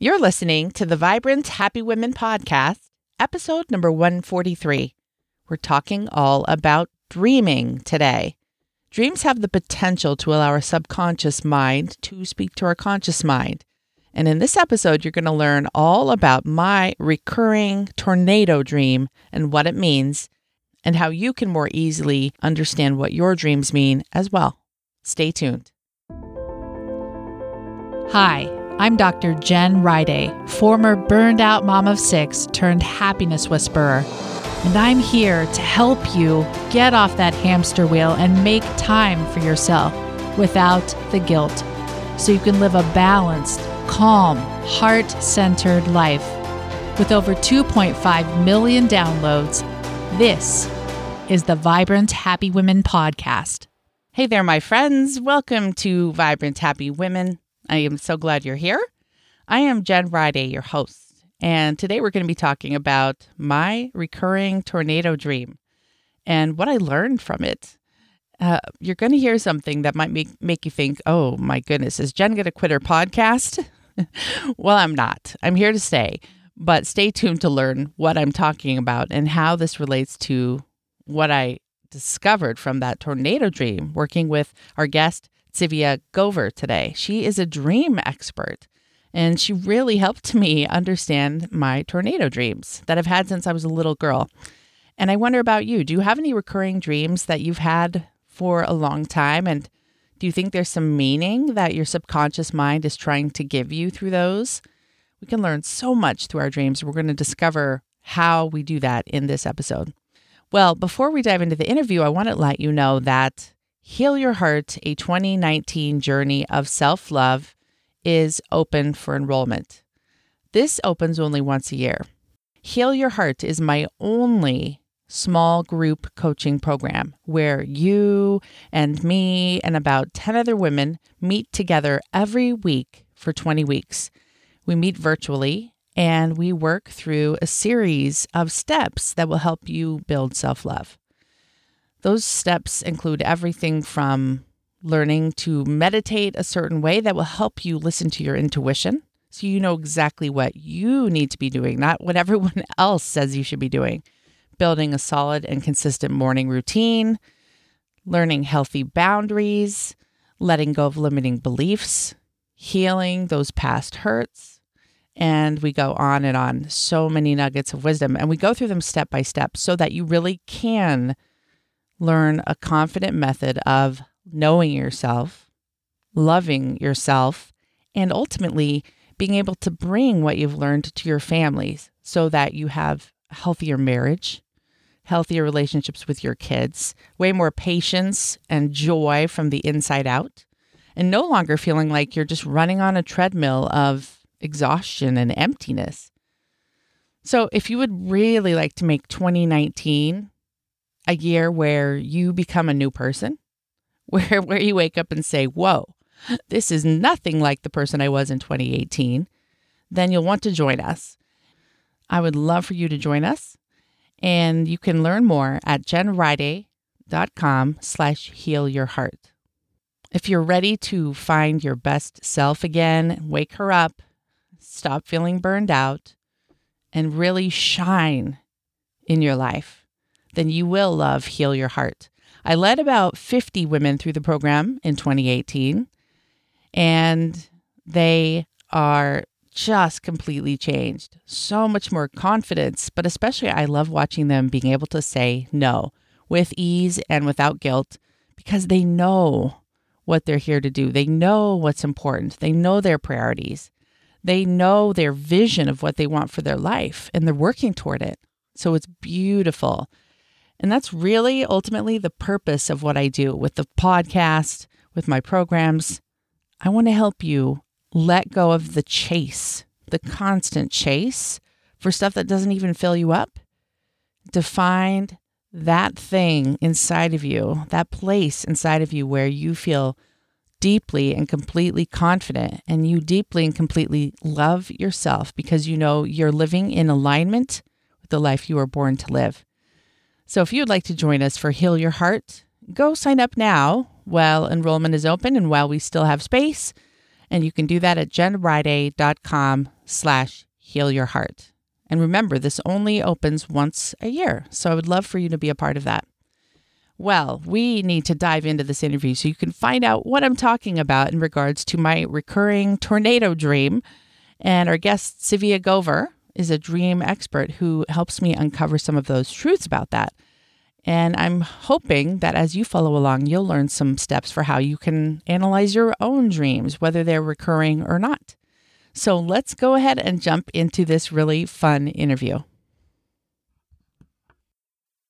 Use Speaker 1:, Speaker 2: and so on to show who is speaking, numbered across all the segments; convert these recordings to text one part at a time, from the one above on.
Speaker 1: You're listening to the Vibrant Happy Women podcast, episode number 143. We're talking all about dreaming today. Dreams have the potential to allow our subconscious mind to speak to our conscious mind. And in this episode, you're going to learn all about my recurring tornado dream and what it means, and how you can more easily understand what your dreams mean as well. Stay tuned.
Speaker 2: Hi. I'm Dr. Jen Riday, former burned out mom of six turned happiness whisperer. And I'm here to help you get off that hamster wheel and make time for yourself without the guilt so you can live a balanced, calm, heart centered life. With over 2.5 million downloads, this is the Vibrant Happy Women podcast.
Speaker 1: Hey there, my friends. Welcome to Vibrant Happy Women. I am so glad you're here. I am Jen Riday, your host, and today we're going to be talking about my recurring tornado dream and what I learned from it. Uh, you're going to hear something that might make, make you think, oh my goodness, is Jen going to quit her podcast? well, I'm not. I'm here to stay, but stay tuned to learn what I'm talking about and how this relates to what I discovered from that tornado dream working with our guest, Tzivia Gover today. She is a dream expert and she really helped me understand my tornado dreams that I've had since I was a little girl. And I wonder about you. Do you have any recurring dreams that you've had for a long time? And do you think there's some meaning that your subconscious mind is trying to give you through those? We can learn so much through our dreams. We're going to discover how we do that in this episode. Well, before we dive into the interview, I want to let you know that Heal Your Heart, a 2019 journey of self love, is open for enrollment. This opens only once a year. Heal Your Heart is my only small group coaching program where you and me and about 10 other women meet together every week for 20 weeks. We meet virtually and we work through a series of steps that will help you build self love. Those steps include everything from learning to meditate a certain way that will help you listen to your intuition so you know exactly what you need to be doing, not what everyone else says you should be doing. Building a solid and consistent morning routine, learning healthy boundaries, letting go of limiting beliefs, healing those past hurts. And we go on and on. So many nuggets of wisdom. And we go through them step by step so that you really can learn a confident method of knowing yourself, loving yourself, and ultimately being able to bring what you've learned to your families so that you have healthier marriage, healthier relationships with your kids, way more patience and joy from the inside out, and no longer feeling like you're just running on a treadmill of exhaustion and emptiness. So, if you would really like to make 2019 a year where you become a new person, where where you wake up and say, "Whoa, this is nothing like the person I was in 2018," then you'll want to join us. I would love for you to join us, and you can learn more at jenriday.com slash heal your heart. If you're ready to find your best self again, wake her up, stop feeling burned out, and really shine in your life, then you will love Heal Your Heart. I led about 50 women through the program in 2018, and they are just completely changed. So much more confidence, but especially I love watching them being able to say no with ease and without guilt because they know what they're here to do. They know what's important, they know their priorities, they know their vision of what they want for their life, and they're working toward it. So it's beautiful. And that's really ultimately the purpose of what I do with the podcast, with my programs. I want to help you let go of the chase, the constant chase for stuff that doesn't even fill you up, to find that thing inside of you, that place inside of you where you feel deeply and completely confident and you deeply and completely love yourself because you know you're living in alignment with the life you were born to live. So if you'd like to join us for Heal Your Heart, go sign up now while enrollment is open and while we still have space. And you can do that at jenriday.com slash heal your heart. And remember, this only opens once a year. So I would love for you to be a part of that. Well, we need to dive into this interview so you can find out what I'm talking about in regards to my recurring tornado dream. And our guest, Tzivia Gover, is a dream expert who helps me uncover some of those truths about that. And I'm hoping that as you follow along, you'll learn some steps for how you can analyze your own dreams, whether they're recurring or not. So let's go ahead and jump into this really fun interview.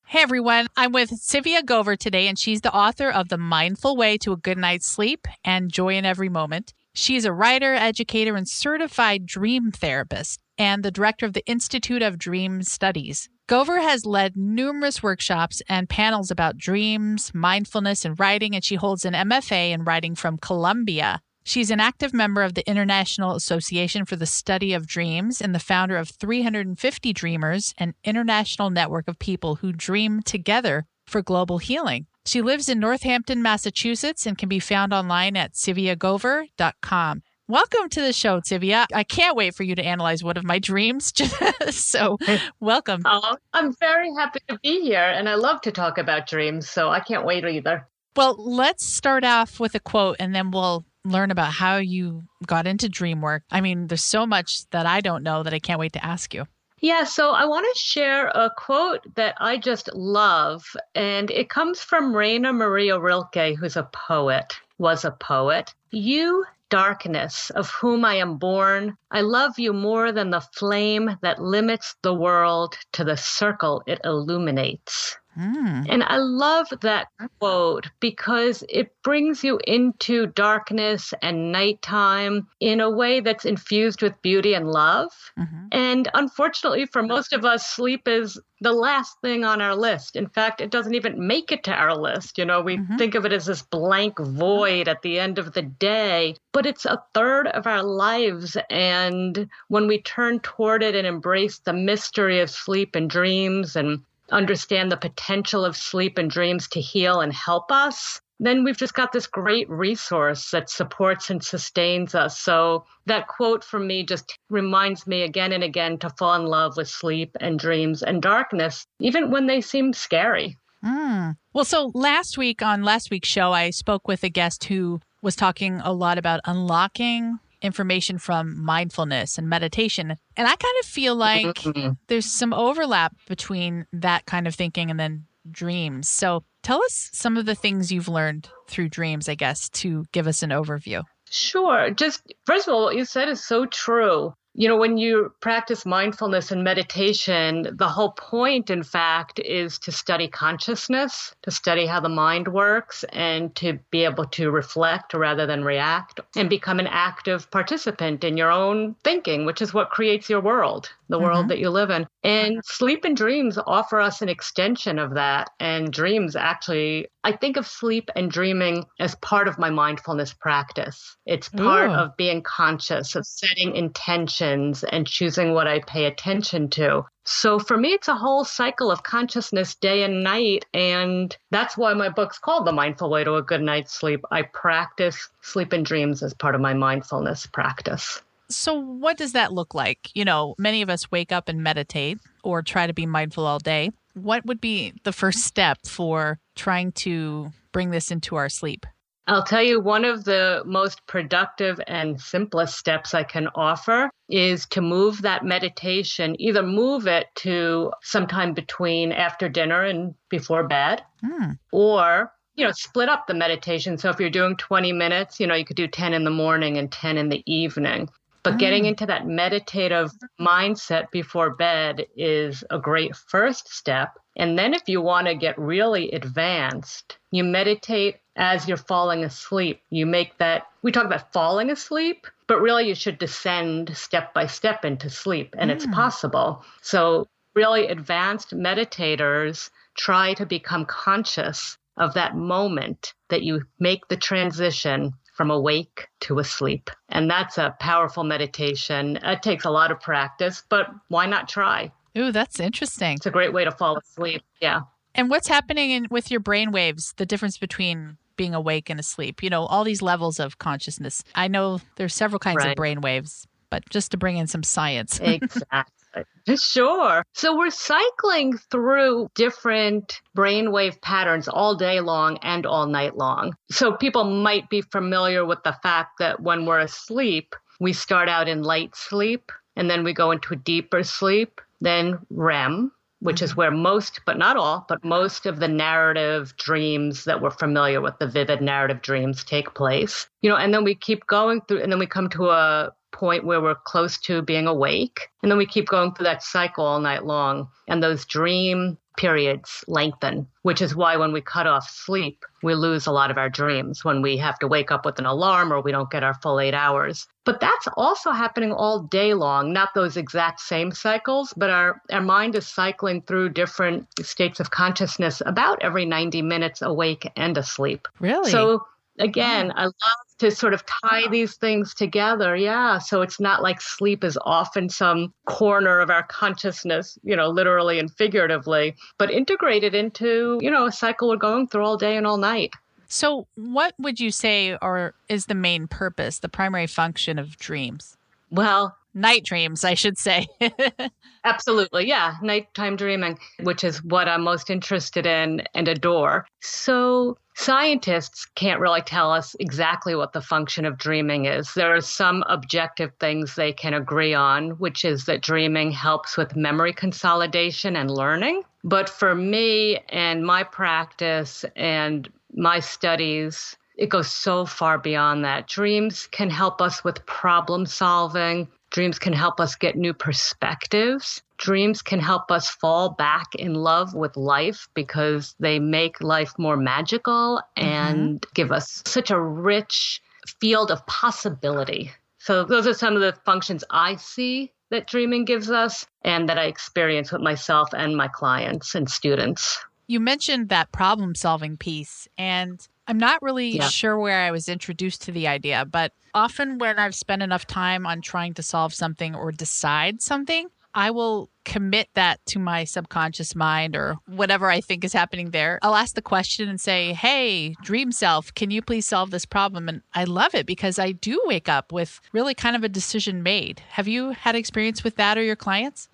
Speaker 2: Hey everyone, I'm with Tzivia Gover today, and she's the author of The Mindful Way to a Good Night's Sleep and Joy in Every Moment. She's a writer, educator, and certified dream therapist, and the director of the Institute of Dream Studies. Gover has led numerous workshops and panels about dreams, mindfulness, and writing, and she holds an MFA in writing from Columbia. She's an active member of the International Association for the Study of Dreams and the founder of 350 Dreamers, an international network of people who dream together for global healing. She lives in Northampton, Massachusetts, and can be found online at tziviagover.com. Welcome to the show, Tzivia. I can't wait for you to analyze one of my dreams. so, welcome.
Speaker 3: Oh, I'm very happy to be here, and I love to talk about dreams, so I can't wait either.
Speaker 2: Well, let's start off with a quote and then we'll learn about how you got into dream work. I mean, there's so much that I don't know that I can't wait to ask you.
Speaker 3: Yeah, so I want to share a quote that I just love, and it comes from Rainer Maria Rilke, who's a poet, was a poet. You darkness, of whom I am born, I love you more than the flame that limits the world to the circle it illuminates. Mm. And I love that quote because it brings you into darkness and nighttime in a way that's infused with beauty and love. Mm-hmm. And unfortunately, for most of us, sleep is the last thing on our list. In fact, it doesn't even make it to our list. You know, we mm-hmm. think of it as this blank void at the end of the day, but it's a third of our lives. And when we turn toward it and embrace the mystery of sleep and dreams and understand the potential of sleep and dreams to heal and help us, then we've just got this great resource that supports and sustains us. So that quote from me just reminds me again and again to fall in love with sleep and dreams and darkness, even when they seem scary.
Speaker 2: Mm. Well, so last week on last week's show, I spoke with a guest who was talking a lot about unlocking information from mindfulness and meditation. And I kind of feel like mm-hmm. there's some overlap between that kind of thinking and then dreams. So tell us some of the things you've learned through dreams, I guess, to give us an overview.
Speaker 3: Sure. Just first of all, what you said is so true you know, when you practice mindfulness and meditation, the whole point, in fact, is to study consciousness, to study how the mind works, and to be able to reflect rather than react and become an active participant in your own thinking, which is what creates your world, the mm-hmm. world that you live in. And sleep and dreams offer us an extension of that. And dreams actually, I think of sleep and dreaming as part of my mindfulness practice. It's part Ooh. of being conscious, of setting intention and choosing what I pay attention to. So for me, it's a whole cycle of consciousness day and night. And that's why my book's called The Mindful Way to a Good Night's Sleep. I practice sleep and dreams as part of my mindfulness practice.
Speaker 2: So, what does that look like? You know, many of us wake up and meditate or try to be mindful all day. What would be the first step for trying to bring this into our sleep?
Speaker 3: I'll tell you one of the most productive and simplest steps I can offer is to move that meditation, either move it to sometime between after dinner and before bed, mm. or you know, split up the meditation. So if you're doing 20 minutes, you know, you could do 10 in the morning and 10 in the evening. But mm. getting into that meditative mindset before bed is a great first step. And then if you want to get really advanced, you meditate as you're falling asleep. You make that, we talk about falling asleep, but really you should descend step by step into sleep, and mm. it's possible. So, really advanced meditators try to become conscious of that moment that you make the transition from awake to asleep. And that's a powerful meditation. It takes a lot of practice, but why not try?
Speaker 2: Ooh, that's interesting.
Speaker 3: It's a great way to fall asleep. Yeah.
Speaker 2: And what's happening in, with your brain waves, the difference between being awake and asleep, you know, all these levels of consciousness. I know there's several kinds right. of brain waves. but just to bring in some science.
Speaker 3: exactly. Sure. So we're cycling through different brainwave patterns all day long and all night long. So people might be familiar with the fact that when we're asleep, we start out in light sleep and then we go into a deeper sleep, then REM, which is where most, but not all, but most of the narrative dreams that we're familiar with, the vivid narrative dreams take place. You know, and then we keep going through, and then we come to a point where we're close to being awake. And then we keep going through that cycle all night long. And those dream periods lengthen, which is why when we cut off sleep, we lose a lot of our dreams when we have to wake up with an alarm or we don't get our full eight hours. But that's also happening all day long, not those exact same cycles, but our, our mind is cycling through different states of consciousness about every 90 minutes awake and asleep.
Speaker 2: Really?
Speaker 3: So again, oh. I love to sort of tie these things together. Yeah. So it's not like sleep is off in some corner of our consciousness, you know, literally and figuratively, but integrated into, you know, a cycle we're going through all day and all night.
Speaker 2: So, what would you say or is the main purpose, the primary function of dreams?
Speaker 3: Well,
Speaker 2: night dreams, I should say.
Speaker 3: Absolutely. Yeah. Nighttime dreaming, which is what I'm most interested in and adore. So, scientists can't really tell us exactly what the function of dreaming is. There are some objective things they can agree on, which is that dreaming helps with memory consolidation and learning. But for me and my practice and my studies, it goes so far beyond that. Dreams can help us with problem solving. Dreams can help us get new perspectives. Dreams can help us fall back in love with life because they make life more magical and mm-hmm. give us such a rich field of possibility. So, those are some of the functions I see that dreaming gives us and that I experience with myself and my clients and students.
Speaker 2: You mentioned that problem solving piece, and I'm not really yeah. sure where I was introduced to the idea, but often when I've spent enough time on trying to solve something or decide something, I will commit that to my subconscious mind or whatever I think is happening there. I'll ask the question and say, Hey, dream self, can you please solve this problem? And I love it because I do wake up with really kind of a decision made. Have you had experience with that or your clients?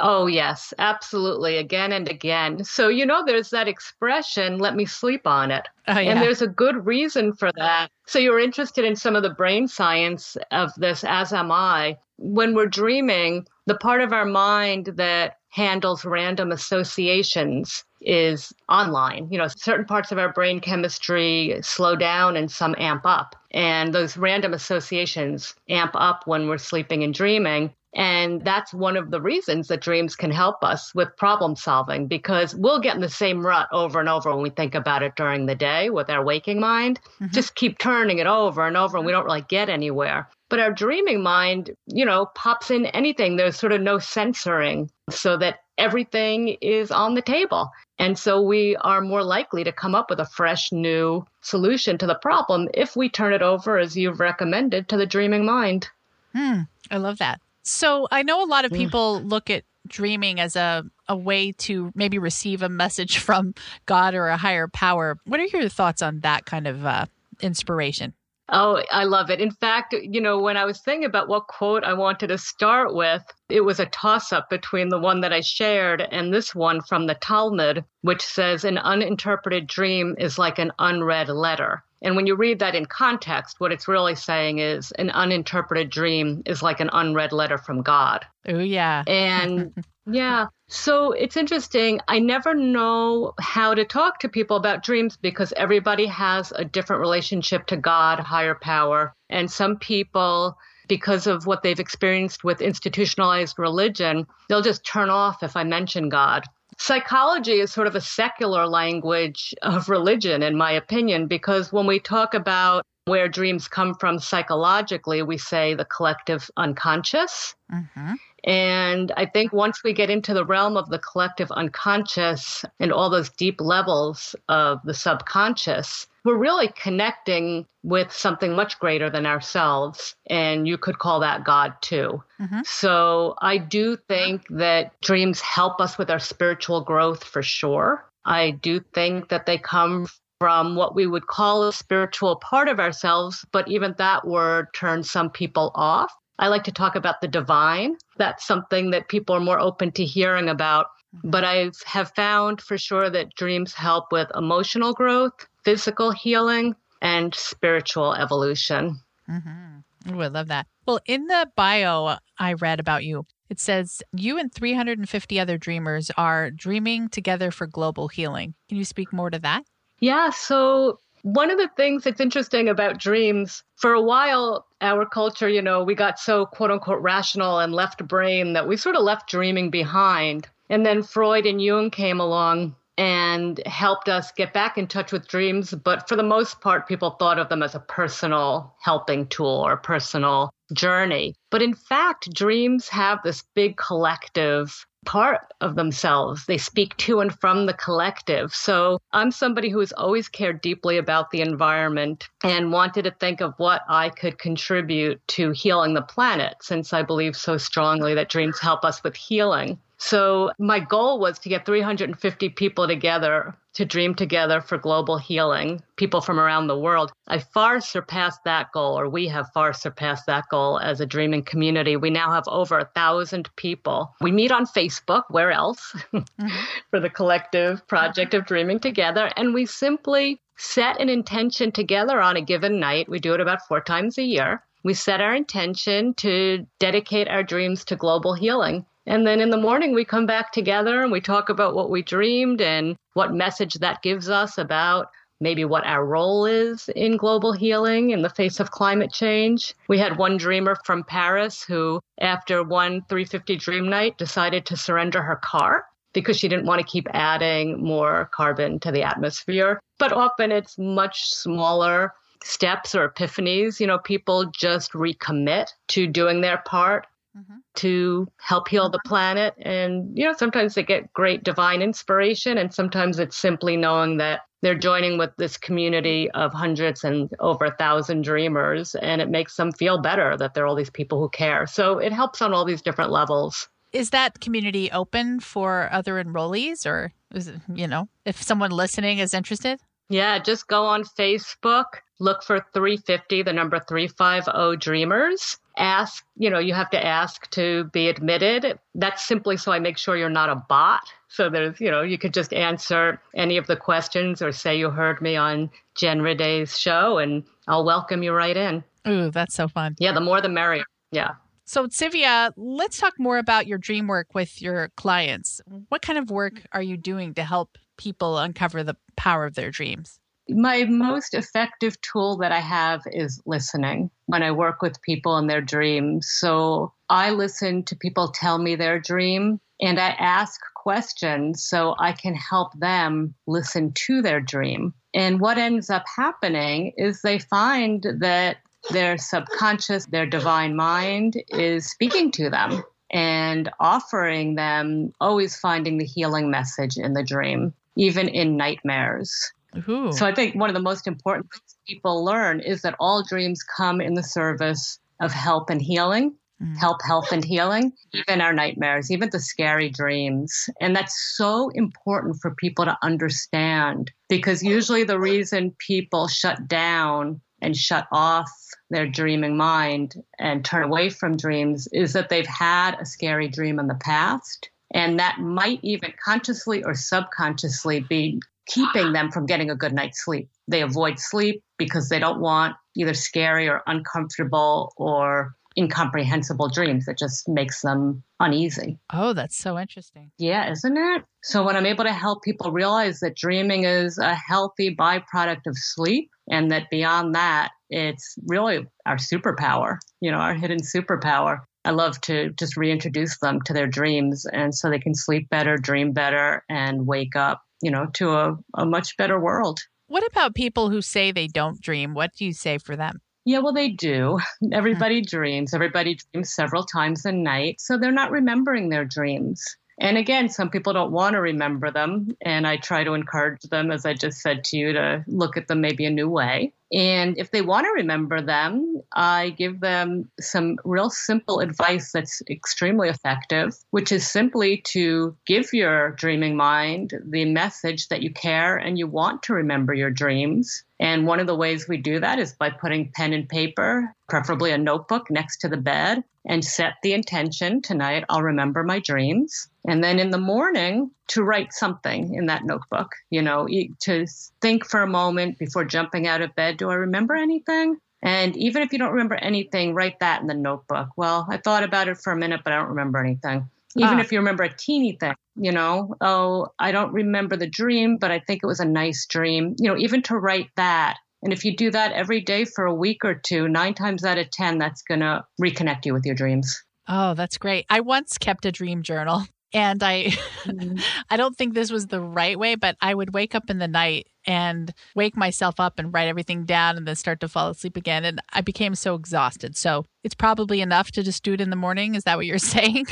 Speaker 3: Oh, yes, absolutely. Again and again. So, you know, there's that expression, let me sleep on it. Oh, yeah. And there's a good reason for that. So, you're interested in some of the brain science of this, as am I. When we're dreaming, the part of our mind that handles random associations is online. You know, certain parts of our brain chemistry slow down and some amp up. And those random associations amp up when we're sleeping and dreaming. And that's one of the reasons that dreams can help us with problem solving because we'll get in the same rut over and over when we think about it during the day with our waking mind. Mm-hmm. Just keep turning it over and over and we don't really get anywhere. But our dreaming mind, you know, pops in anything. There's sort of no censoring so that everything is on the table. And so we are more likely to come up with a fresh new solution to the problem if we turn it over, as you've recommended, to the dreaming mind.
Speaker 2: Hmm, I love that. So I know a lot of people look at dreaming as a, a way to maybe receive a message from God or a higher power. What are your thoughts on that kind of uh, inspiration?
Speaker 3: Oh, I love it. In fact, you know, when I was thinking about what quote I wanted to start with, it was a toss up between the one that I shared and this one from the Talmud, which says, An uninterpreted dream is like an unread letter. And when you read that in context, what it's really saying is an uninterpreted dream is like an unread letter from God.
Speaker 2: Oh, yeah.
Speaker 3: And yeah. So it's interesting. I never know how to talk to people about dreams because everybody has a different relationship to God, higher power. And some people, because of what they've experienced with institutionalized religion, they'll just turn off if I mention God. Psychology is sort of a secular language of religion, in my opinion, because when we talk about where dreams come from psychologically, we say the collective unconscious. Mm-hmm. And I think once we get into the realm of the collective unconscious and all those deep levels of the subconscious, we're really connecting with something much greater than ourselves. And you could call that God too. Mm-hmm. So I do think that dreams help us with our spiritual growth for sure. I do think that they come from what we would call a spiritual part of ourselves, but even that word turns some people off I like to talk about the divine. That's something that people are more open to hearing about. But I have found for sure that dreams help with emotional growth, physical healing, and spiritual evolution.
Speaker 2: Mm-hmm. Ooh, I love that. Well, in the bio I read about you, it says you and 350 other dreamers are dreaming together for global healing. Can you speak more to that?
Speaker 3: Yeah. So, one of the things that's interesting about dreams, for a while, our culture, you know, we got so quote unquote rational and left brain that we sort of left dreaming behind. And then Freud and Jung came along and helped us get back in touch with dreams. But for the most part, people thought of them as a personal helping tool or personal journey. But in fact, dreams have this big collective part of themselves. They speak to and from the collective. So I'm somebody who has always cared deeply about the environment and wanted to think of what I could contribute to healing the planet, since I believe so strongly that dreams help us with healing. So my goal was to get 350 people together to dream together for global healing, people from around the world. I far surpassed that goal, or we have far surpassed that goal as a dreaming community. We now have over a thousand people. We meet on Facebook, where else, mm-hmm. for the collective project of dreaming together. And we simply set an intention together on a given night. We do it about four times a year. We set our intention to dedicate our dreams to global healing. And then in the morning, we come back together and we talk about what we dreamed and what message that gives us about maybe what our role is in global healing in the face of climate change. We had one dreamer from Paris who, after one 350 dream night, decided to surrender her car because she didn't want to keep adding more carbon to the atmosphere. But often it's much smaller steps or epiphanies. You know, people just recommit to doing their part mm-hmm. to help heal the planet. And, you know, sometimes they get great divine inspiration, and sometimes it's simply knowing that they're joining with this community of hundreds and over a thousand dreamers, and it makes them feel better that there are all these people who care. So it helps on all these different levels.
Speaker 2: Is that community open for other enrollees, or is it, you know, if someone listening is interested?
Speaker 3: Yeah, just go on Facebook, look for 350, the number 350 Dreamers. Ask, you know, you have to ask to be admitted. That's simply so I make sure you're not a bot. So there's, you know, you could just answer any of the questions or say you heard me on Jen Riday's show and I'll welcome you right in.
Speaker 2: Ooh, that's so fun.
Speaker 3: Yeah, the more the merrier. Yeah.
Speaker 2: So, Tzivia, let's talk more about your dream work with your clients. What kind of work are you doing to help people uncover the power of their dreams?
Speaker 3: My most effective tool that I have is listening when I work with people in their dreams. So I listen to people tell me their dream and I ask questions so I can help them listen to their dream. And what ends up happening is they find that their subconscious, their divine mind is speaking to them and offering them, always finding the healing message in the dream even in nightmares. Ooh. So I think one of the most important things people learn is that all dreams come in the service of help and healing. Mm. Help, health, and healing, even our nightmares, even the scary dreams. And that's so important for people to understand because usually the reason people shut down and shut off their dreaming mind and turn away from dreams is that they've had a scary dream in the past and that might even consciously or subconsciously be keeping them from getting a good night's sleep. They avoid sleep because they don't want either scary or uncomfortable or incomprehensible dreams that just makes them uneasy.
Speaker 2: Oh, that's so interesting.
Speaker 3: Yeah, isn't it? So when I'm able to help people realize that dreaming is a healthy byproduct of sleep and that beyond that, it's really our superpower, you know, our hidden superpower. I love to just reintroduce them to their dreams and so they can sleep better, dream better, and wake up, you know, to a, a much better world.
Speaker 2: What about people who say they don't dream? What do you say for them?
Speaker 3: Yeah, well, they do. Everybody mm-hmm. dreams. Everybody dreams several times a night. So they're not remembering their dreams. And again, some people don't want to remember them. And I try to encourage them, as I just said to you, to look at them maybe a new way. And if they want to remember them, I give them some real simple advice that's extremely effective, which is simply to give your dreaming mind the message that you care and you want to remember your dreams. And one of the ways we do that is by putting pen and paper, preferably a notebook, next to the bed and set the intention tonight I'll remember my dreams. And then in the morning, to write something in that notebook, you know, to think for a moment before jumping out of bed do I remember anything? And even if you don't remember anything, write that in the notebook. Well, I thought about it for a minute, but I don't remember anything. Even ah. if you remember a teeny thing, you know, oh, I don't remember the dream, but I think it was a nice dream. You know, even to write that. And if you do that every day for a week or two, nine times out of 10, that's going to reconnect you with your dreams.
Speaker 2: Oh, that's great. I once kept a dream journal and I mm-hmm. I don't think this was the right way, but I would wake up in the night and wake myself up and write everything down and then start to fall asleep again and I became so exhausted. So, it's probably enough to just do it in the morning. Is that what you're saying?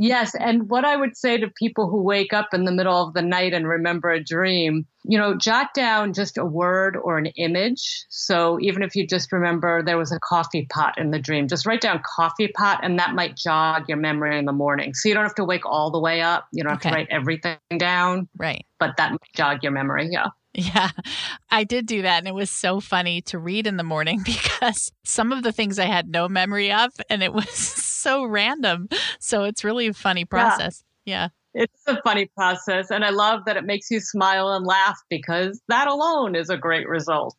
Speaker 3: Yes. And what I would say to people who wake up in the middle of the night and remember a dream, you know, jot down just a word or an image. So even if you just remember there was a coffee pot in the dream, just write down coffee pot and that might jog your memory in the morning. So you don't have to wake all the way up. You don't have okay. to write everything down.
Speaker 2: Right.
Speaker 3: But that might jog your memory. Yeah.
Speaker 2: Yeah, I did do that. And it was so funny to read in the morning because some of the things I had no memory of and it was so random. So it's really a funny process. Yeah.
Speaker 3: yeah. It's a funny process. And I love that it makes you smile and laugh because that alone is a great result.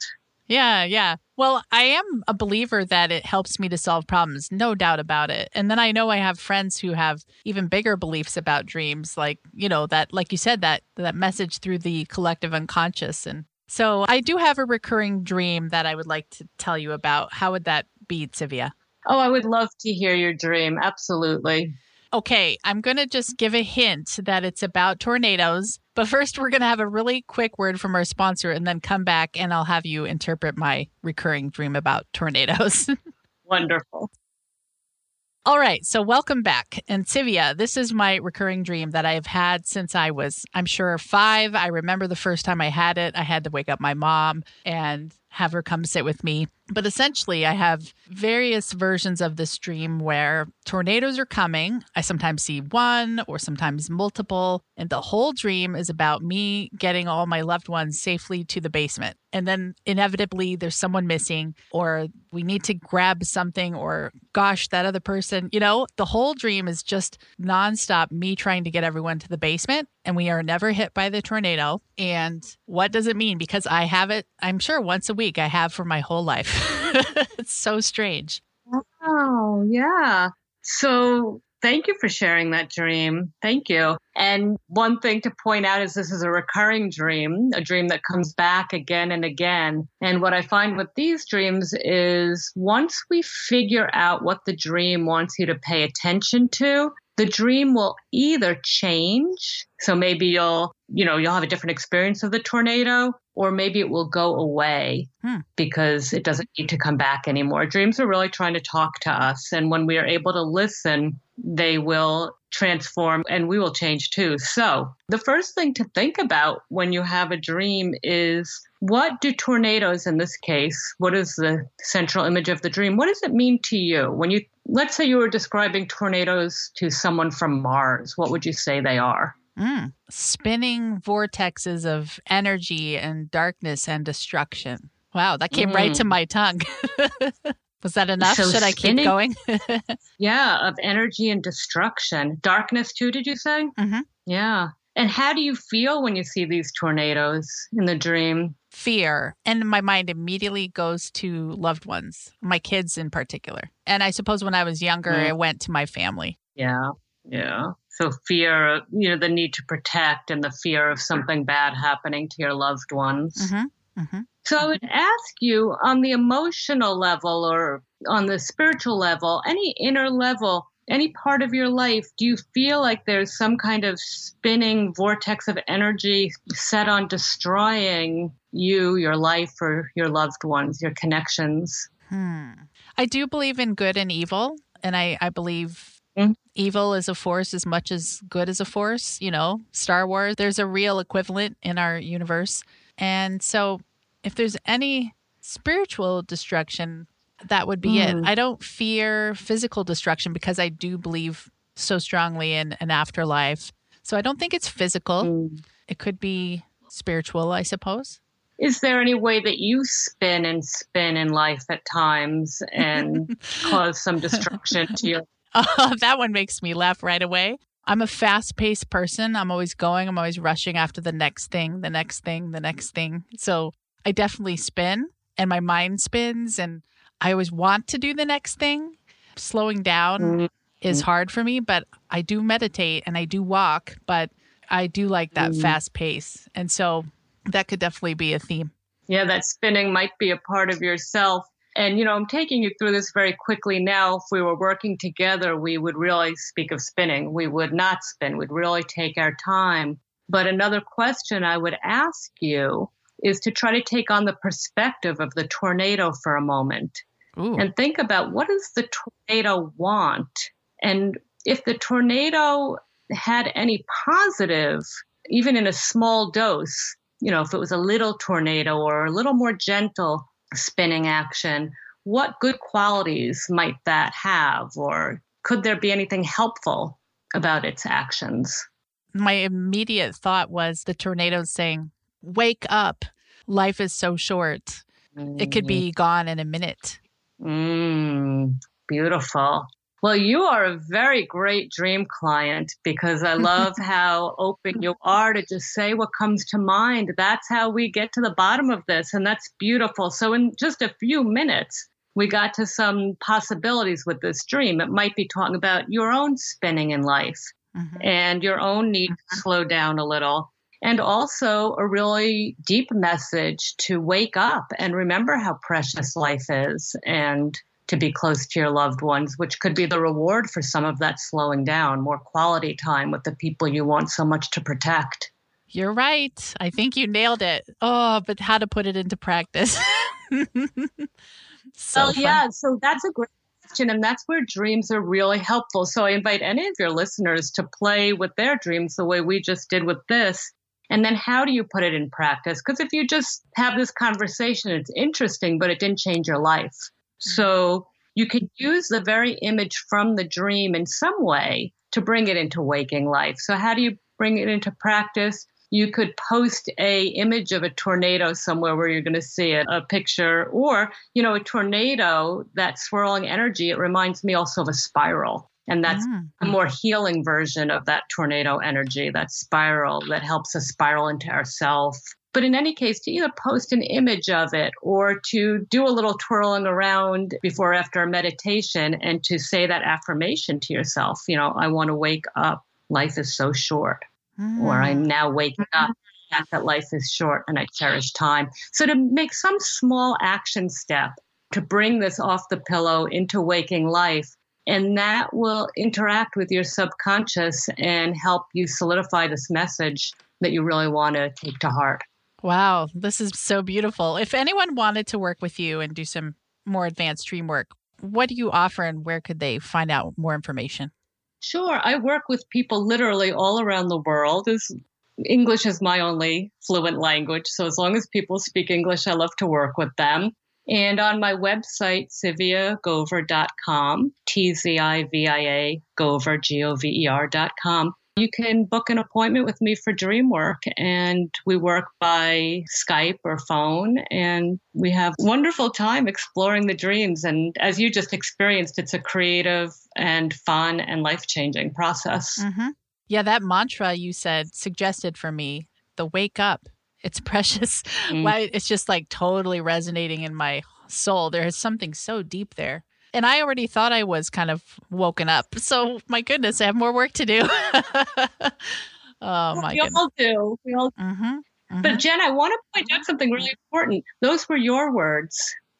Speaker 2: Yeah, yeah. Well, I am a believer that it helps me to solve problems, no doubt about it. And then I know I have friends who have even bigger beliefs about dreams, like, you know, that like you said that that message through the collective unconscious and so I do have a recurring dream that I would like to tell you about. How would that be, Tzivia?
Speaker 3: Oh, I would love to hear your dream. Absolutely.
Speaker 2: Okay, I'm going to just give a hint that it's about tornadoes. But first, we're going to have a really quick word from our sponsor and then come back and I'll have you interpret my recurring dream about tornadoes.
Speaker 3: Wonderful.
Speaker 2: All right, so welcome back. And Tzivia, this is my recurring dream that I've had since I was, I'm sure, five. I remember the first time I had it. I had to wake up my mom and have her come sit with me. But essentially, I have various versions of this dream where tornadoes are coming. I sometimes see one or sometimes multiple. And the whole dream is about me getting all my loved ones safely to the basement. And then inevitably, there's someone missing, or we need to grab something, or gosh, that other person. You know, the whole dream is just nonstop me trying to get everyone to the basement. And we are never hit by the tornado. And what does it mean? Because I have it, I'm sure once a week, I have for my whole life. it's so strange.
Speaker 3: Oh, yeah. So thank you for sharing that dream. Thank you. And one thing to point out is this is a recurring dream, a dream that comes back again and again. And what I find with these dreams is once we figure out what the dream wants you to pay attention to, the dream will either change. So maybe you'll, you know, you'll have a different experience of the tornado, or maybe it will go away hmm. because it doesn't need to come back anymore. Dreams are really trying to talk to us. And when we are able to listen, they will transform and we will change too. So, the first thing to think about when you have a dream is what do tornadoes in this case, what is the central image of the dream? What does it mean to you? When you let's say you were describing tornadoes to someone from Mars, what would you say they are?
Speaker 2: Mm, spinning vortexes of energy and darkness and destruction. Wow, that came mm. right to mm. my tongue. Was that enough? So Should I keep going?
Speaker 3: yeah, of energy and destruction. Darkness, too, did you say?
Speaker 2: Mm-hmm.
Speaker 3: Yeah. And how do you feel when you see these tornadoes in the dream?
Speaker 2: Fear. And my mind immediately goes to loved ones, my kids in particular. And I suppose when I was younger, mm. it went to my family.
Speaker 3: Yeah. Yeah. So fear, you know, the need to protect and the fear of something bad happening to your loved ones.
Speaker 2: Mm-hmm. Mm-hmm.
Speaker 3: So I would ask you on the emotional level or on the spiritual level, any inner level, any part of your life, do you feel like there's some kind of spinning vortex of energy set on destroying you, your life, or your loved ones, your connections?
Speaker 2: Hmm. I do believe in good and evil, and I, I believe
Speaker 3: Mhm.
Speaker 2: Evil is a force as much as good is a force. You know, Star Wars, there's a real equivalent in our universe. And so, if there's any spiritual destruction, that would be
Speaker 3: Mm.
Speaker 2: it. I don't fear physical destruction because I do believe so strongly in an afterlife. So, I don't think it's physical.
Speaker 3: Mm.
Speaker 2: It could be spiritual, I suppose.
Speaker 3: Is there any way that you spin and spin in life at times and cause some destruction to you?
Speaker 2: Oh, that one makes me laugh right away. I'm a fast paced person. I'm always going, I'm always rushing after the next thing, the next thing, the next thing. So I definitely spin and my mind spins and I always want to do the next thing. Slowing down
Speaker 3: Mm.
Speaker 2: is hard for me, but I do meditate and I do walk, but I do like that
Speaker 3: Mm.
Speaker 2: fast pace. And so that could definitely be a theme.
Speaker 3: Yeah, that spinning might be a part of yourself. And, you know, I'm taking you through this very quickly now. If we were working together, we would really speak of spinning. We would not spin, we'd really take our time. But another question I would ask you is to try to take on the perspective of the tornado for a moment
Speaker 2: Ooh.
Speaker 3: and think about what does the tornado want? And if the tornado had any positive, even in a small dose, you know, if it was a little tornado or a little more gentle spinning action, what good qualities might that have? Or could there be anything helpful about its actions?
Speaker 2: my immediate thought was the tornado saying, Wake up. Life is so short. It could be mm. gone in a minute.
Speaker 3: Mm, beautiful. Well, you are a very great dream client because I love how open you are to just say what comes to mind. That's how we get to the bottom of this, and that's beautiful. So, in just a few minutes, we got to some possibilities with this dream. It might be talking about your own spinning in life
Speaker 2: Mhm.
Speaker 3: and your own need to slow down a little. And also a really deep message to wake up and remember how precious life is and to be close to your loved ones, which could be the reward for some of that slowing down, more quality time with the people you want so much to protect.
Speaker 2: You're right. I think you nailed it. Oh, but how to put it into practice. so
Speaker 3: well, yeah, so that's a great question. And that's where dreams are really helpful. So I invite any of your listeners to play with their dreams the way we just did with this. And then how do you put it in practice? Because if you just have this conversation, it's interesting, but it didn't change your life. Mm-hmm. So you could use the very image from the dream in some way to bring it into waking life. So how do you bring it into practice? You could post a image of a tornado somewhere where you're going to see it, a picture, or you know, a tornado, that swirling energy. It reminds me also of a spiral, and that's
Speaker 2: Mm.
Speaker 3: a more healing version of that tornado energy, that spiral that helps us spiral into ourself. But in any case, to either post an image of it or to do a little twirling around before or after a meditation and to say that affirmation to yourself, you know, I want to wake up. Life is so short. Or
Speaker 2: Mm.
Speaker 3: I'm now waking up that that life is short and I cherish time. So to make some small action step to bring this off the pillow into waking life, and that will interact with your subconscious and help you solidify this message that you really want to take to heart.
Speaker 2: Wow, this is so beautiful. If anyone wanted to work with you and do some more advanced dream work, what do you offer and where could they find out more information?
Speaker 3: Sure, I work with people literally all around the world. Is English is my only fluent language, so as long as people speak English, I love to work with them. And on my website, tziviagover.com, T Z I V I A, Gover, G O V E R.com, you can book an appointment with me for dream work. And we work by Skype or phone, and we have wonderful time exploring the dreams. And as you just experienced, it's a creative and fun and life changing process.
Speaker 2: Mm-hmm. Yeah, that mantra you said suggested for me the wake up. It's precious.
Speaker 3: Mm.
Speaker 2: Why it's just like totally resonating in my soul. There is something so deep there. And I already thought I was kind of woken up. So my goodness, I have more work to do. oh my
Speaker 3: we
Speaker 2: goodness.
Speaker 3: all do. We all
Speaker 2: Mm-hmm.
Speaker 3: But Jen, I want to point out something really important. Those were your words.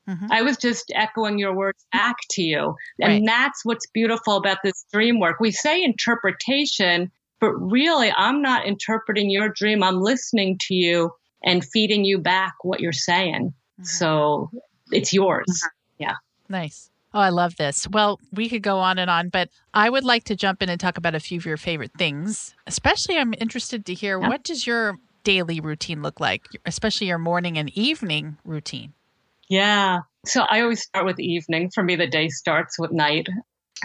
Speaker 2: Mhm.
Speaker 3: I was just echoing your words back to you. And
Speaker 2: Right.
Speaker 3: that's what's beautiful about this dream work. We say interpretation, but really, I'm not interpreting your dream. I'm listening to you and feeding you back what you're saying.
Speaker 2: Mhm.
Speaker 3: So it's yours. Yeah.
Speaker 2: Nice. Oh, I love this. Well, we could go on and on, but I would like to jump in and talk about a few of your favorite things. Especially, I'm interested to hear
Speaker 3: Yeah.
Speaker 2: what does your daily routine look like, especially your morning and evening routine.
Speaker 3: Yeah. So I always start with evening. For me, the day starts with night.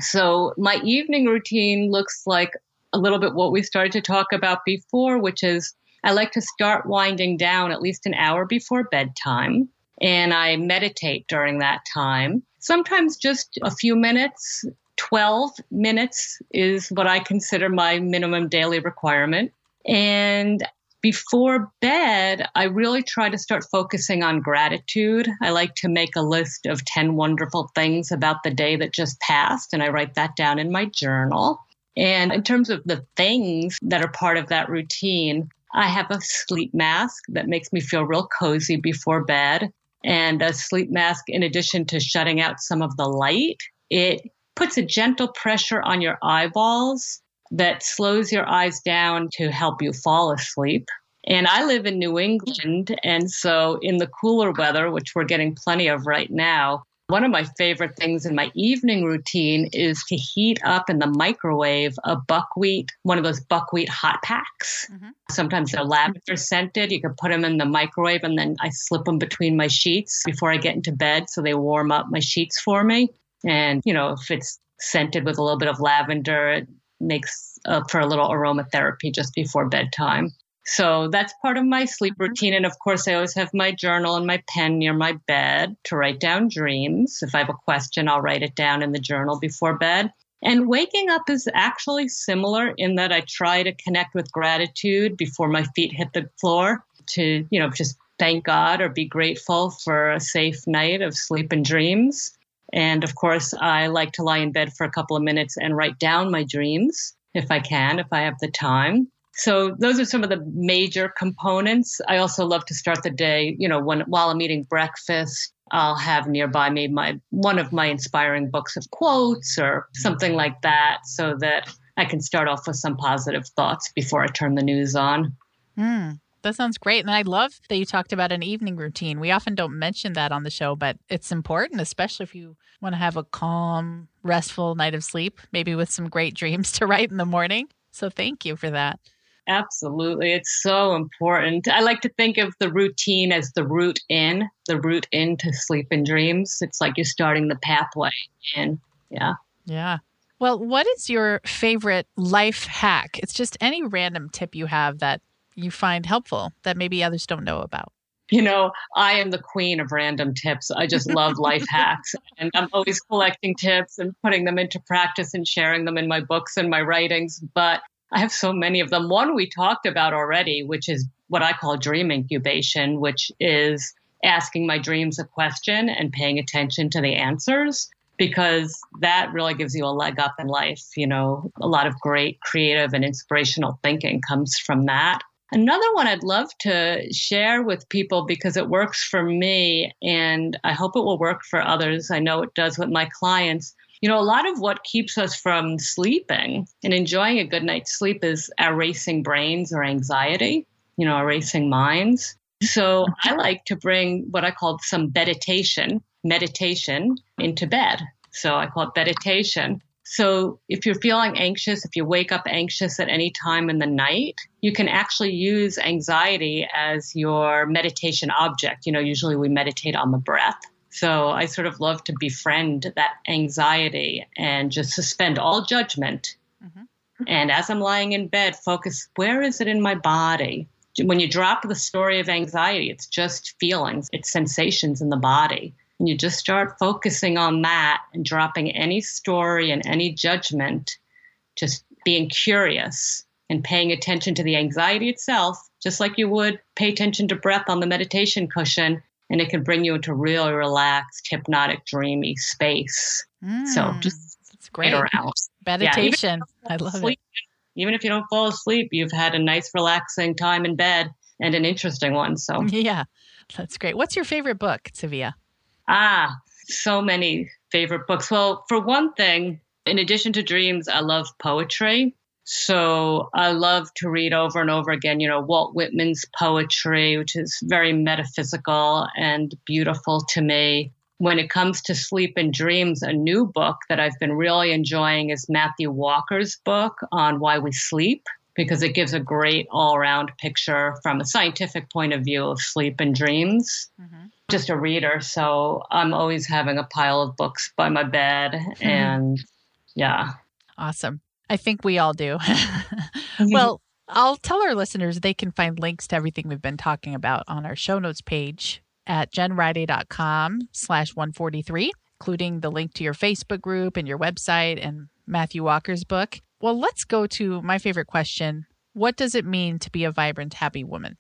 Speaker 3: So my evening routine looks like a little bit what we started to talk about before, which is I like to start winding down at least an hour before bedtime. And I meditate during that time. Sometimes just a few minutes. 12 minutes is what I consider my minimum daily requirement. And before bed, I really try to start focusing on gratitude. I like to make a list of 10 wonderful things about the day that just passed, and I write that down in my journal. And in terms of the things that are part of that routine, I have a sleep mask that makes me feel real cozy before bed. And a sleep mask, in addition to shutting out some of the light, it puts a gentle pressure on your eyeballs that slows your eyes down to help you fall asleep. And I live in New England. And so, in the cooler weather, which we're getting plenty of right now, one of my favorite things in my evening routine is to heat up in the microwave a buckwheat, one of those buckwheat hot packs.
Speaker 2: Mhm.
Speaker 3: Sometimes they're lavender scented. You can put them in the microwave and then I slip them between my sheets before I get into bed so they warm up my sheets for me. And, you know, if it's scented with a little bit of lavender, it makes uh, for a little aromatherapy just before bedtime. So that's part of my sleep mm-hmm. routine. And of course, I always have my journal and my pen near my bed to write down dreams. If I have a question, I'll write it down in the journal before bed. And waking up is actually similar in that I try to connect with gratitude before my feet hit the floor to, you know, just thank God or be grateful for a safe night of sleep and dreams. And of course, I like to lie in bed for a couple of minutes and write down my dreams if I can, if I have the time. So those are some of the major components. I also love to start the day, you know, when while I'm eating breakfast, I'll have nearby me my one of my inspiring books of quotes or something like that so that I can start off with some positive thoughts before I turn the news on.
Speaker 2: Mm, that sounds great. And I love that you talked about an evening routine. We often don't mention that on the show, but it's important, especially if you want to have a calm, restful night of sleep, maybe with some great dreams to write in the morning. So thank you for that.
Speaker 3: Absolutely. It's so important. I like to think of the routine as the route in, the route into sleep and dreams. It's like you're starting the pathway in. Yeah.
Speaker 2: Yeah. Well, what is your favorite life hack? It's just any random tip you have that you find helpful that maybe others don't know about.
Speaker 3: You know, I am the queen of random tips. I just love life hacks. And I'm always collecting tips and putting them into practice and sharing them in my books and my writings. But I have so many of them. One we talked about already, which is what I call dream incubation, which is asking my dreams a question and paying attention to the answers because that really gives you a leg up in life. You know, a lot of great creative and inspirational thinking comes from that. Another one I'd love to share with people because it works for me and I hope it will work for others. I know it does with my clients. You know, a lot of what keeps us from sleeping and enjoying a good night's sleep is our racing brains or anxiety, you know, our racing minds. So I mm-hmm. like to bring what I call some meditation, meditation into bed. So I call it meditation. So if you're feeling anxious, if you wake up anxious at any time in the night, you can actually use anxiety as your meditation object. You know, usually we meditate on the breath. So I sort of love to befriend that anxiety and just suspend all judgment.
Speaker 2: Mhm.
Speaker 3: And as I'm lying in bed, focus where is it in my body? When you drop the story of anxiety, it's just feelings, it's sensations in the body. And you just start focusing on that and dropping any story and any judgment, just being curious and paying attention to the anxiety itself, just like you would pay attention to breath on the meditation cushion. And it can bring you into really relaxed, hypnotic, dreamy space. So
Speaker 2: Mm,
Speaker 3: just
Speaker 2: it's great.
Speaker 3: around.
Speaker 2: Meditation. I love it.
Speaker 3: Even if you don't fall asleep, you've had a nice, relaxing time in bed and an interesting one. So,
Speaker 2: Yeah, that's great. What's your favorite book, Tzivia?
Speaker 3: ah, so many favorite books. Well, for one thing, in addition to dreams, I love poetry. So I love to read over and over again, you know, Walt Whitman's poetry, which is very metaphysical and beautiful to me. when it comes to sleep and dreams, a new book that I've been really enjoying is Matthew Walker's book on why we sleep, because it gives a great all around picture from a scientific point of view of sleep and dreams. Mm-hmm. Just a reader, so I'm always having a pile of books by my bed. Mm-hmm. And yeah.
Speaker 2: Awesome. I think we all do. Mm-hmm. well, I'll tell our listeners they can find links to everything we've been talking about on our show notes page at jenriday.com slash 143, including the link to your Facebook group and your website and Matthew Walker's book. Well, let's go to my favorite question. What does it mean to be a vibrant, happy woman?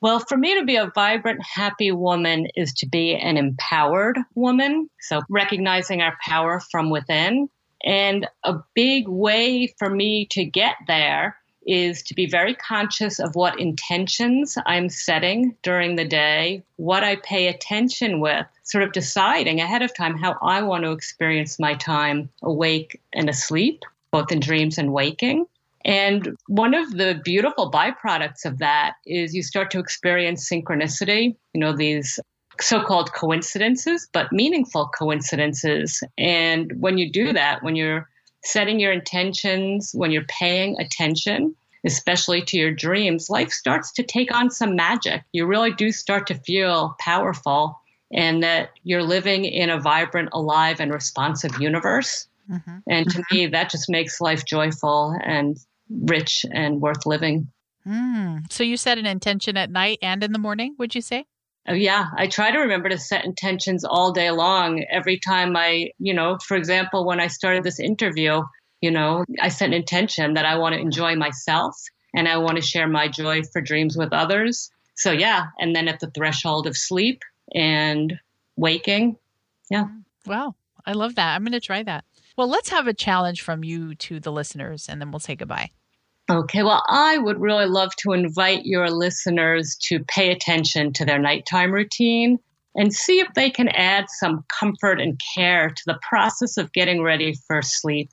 Speaker 3: Well, for me to be a vibrant, happy woman is to be an empowered woman. So recognizing our power from within. And a big way for me to get there is to be very conscious of what intentions I'm setting during the day, what I pay attention with, sort of deciding ahead of time how I want to experience my time awake and asleep, both in dreams and waking. And one of the beautiful byproducts of that is you start to experience synchronicity, you know, these so called coincidences, but meaningful coincidences. And when you do that, when you're setting your intentions, when you're paying attention, especially to your dreams, life starts to take on some magic. You really do start to feel powerful and that you're living in a vibrant, alive, and responsive universe. Mm-hmm. And to mm-hmm. me, that just makes life joyful and rich and worth living.
Speaker 2: Mm. So you set an intention at night and in the morning, would you say?
Speaker 3: Oh, yeah, I try to remember to set intentions all day long. Every time I, you know, for example, when I started this interview, you know, I set an intention that I want to enjoy myself and I want to share my joy for dreams with others. So, yeah. And then at the threshold of sleep and waking. Yeah.
Speaker 2: Wow. I love that. I'm going to try that. Well, let's have a challenge from you to the listeners and then we'll say goodbye.
Speaker 3: Okay, well, I would really love to invite your listeners to pay attention to their nighttime routine and see if they can add some comfort and care to the process of getting ready for sleep.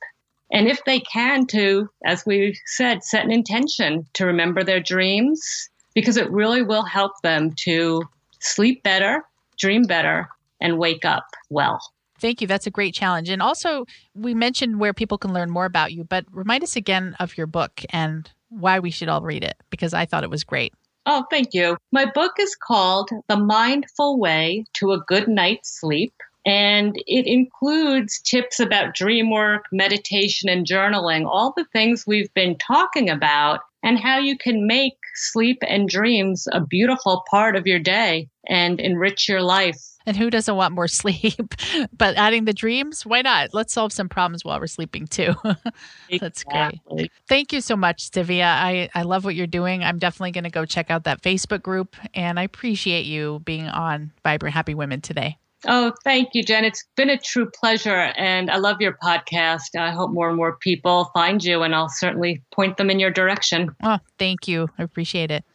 Speaker 3: And if they can, to, as we said, set an intention to remember their dreams, because it really will help them to sleep better, dream better, and wake up well.
Speaker 2: Thank you. That's a great challenge. And also, we mentioned where people can learn more about you, but remind us again of your book and why we should all read it because I thought it was great.
Speaker 3: Oh, thank you. My book is called The Mindful Way to a Good Night's Sleep. And it includes tips about dream work, meditation, and journaling, all the things we've been talking about, and how you can make sleep and dreams a beautiful part of your day and enrich your life.
Speaker 2: And who doesn't want more sleep? but adding the dreams, why not? Let's solve some problems while we're sleeping too. That's exactly. great. Thank you so much, Tzivia. I, I love what you're doing. I'm definitely going to go check out that Facebook group, and I appreciate you being on Vibrant Happy Women today.
Speaker 3: Oh, thank you, Jen. It's been a true pleasure, and I love your podcast. I hope more and more people find you, and I'll certainly point them in your direction.
Speaker 2: Oh, thank you. I appreciate it.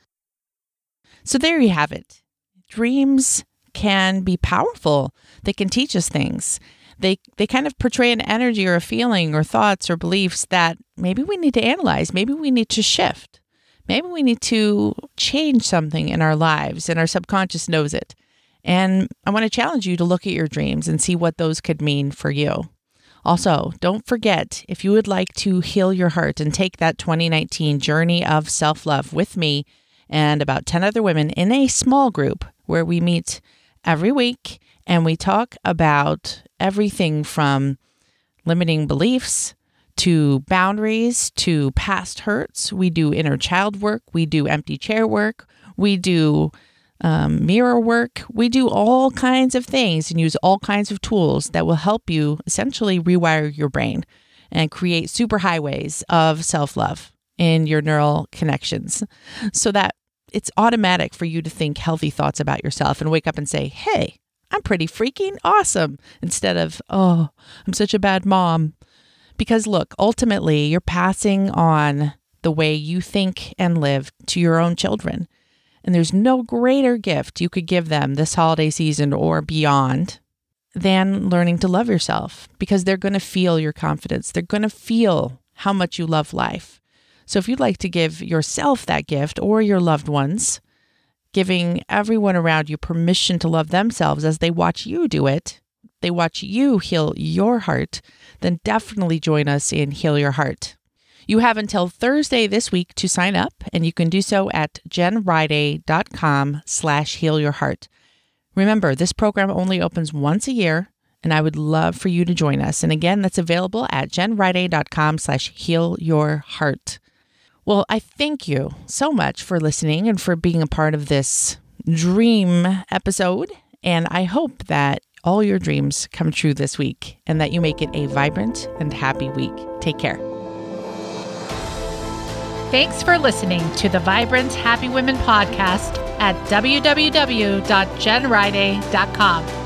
Speaker 1: So there you have it. Dreams can be powerful. They can teach us things. They they kind of portray an energy or a feeling or thoughts or beliefs that maybe we need to analyze, maybe we need to shift. Maybe we need to change something in our lives and our subconscious knows it. And I want to challenge you to look at your dreams and see what those could mean for you. Also, don't forget if you would like to heal your heart and take that 2019 journey of self love with me and about 10 other women in a small group where we meet every week and we talk about everything from limiting beliefs to boundaries to past hurts. We do inner child work, we do empty chair work, we do um, mirror work. We do all kinds of things and use all kinds of tools that will help you essentially rewire your brain and create super highways of self love in your neural connections so that it's automatic for you to think healthy thoughts about yourself and wake up and say, hey, I'm pretty freaking awesome, instead of, oh, I'm such a bad mom. Because look, ultimately, you're passing on the way you think and live to your own children. And there's no greater gift you could give them this holiday season or beyond than learning to love yourself because they're going to feel your confidence. They're going to feel how much you love life. So if you'd like to give yourself that gift or your loved ones, giving everyone around you permission to love themselves as they watch you do it, they watch you heal your heart, then definitely join us in Heal Your Heart. You have until Thursday this week to sign up, and you can do so at jenriday.com slash heal your heart. Remember, this program only opens once a year, and I would love for you to join us. And again, that's available at jenriday.com slash heal your heart. Well, I thank you so much for listening and for being a part of this dream episode. And I hope that all your dreams come true this week and that you make it a vibrant and happy week. Take care.
Speaker 2: Thanks for listening to the Vibrant Happy Women podcast at www.jenriday.com.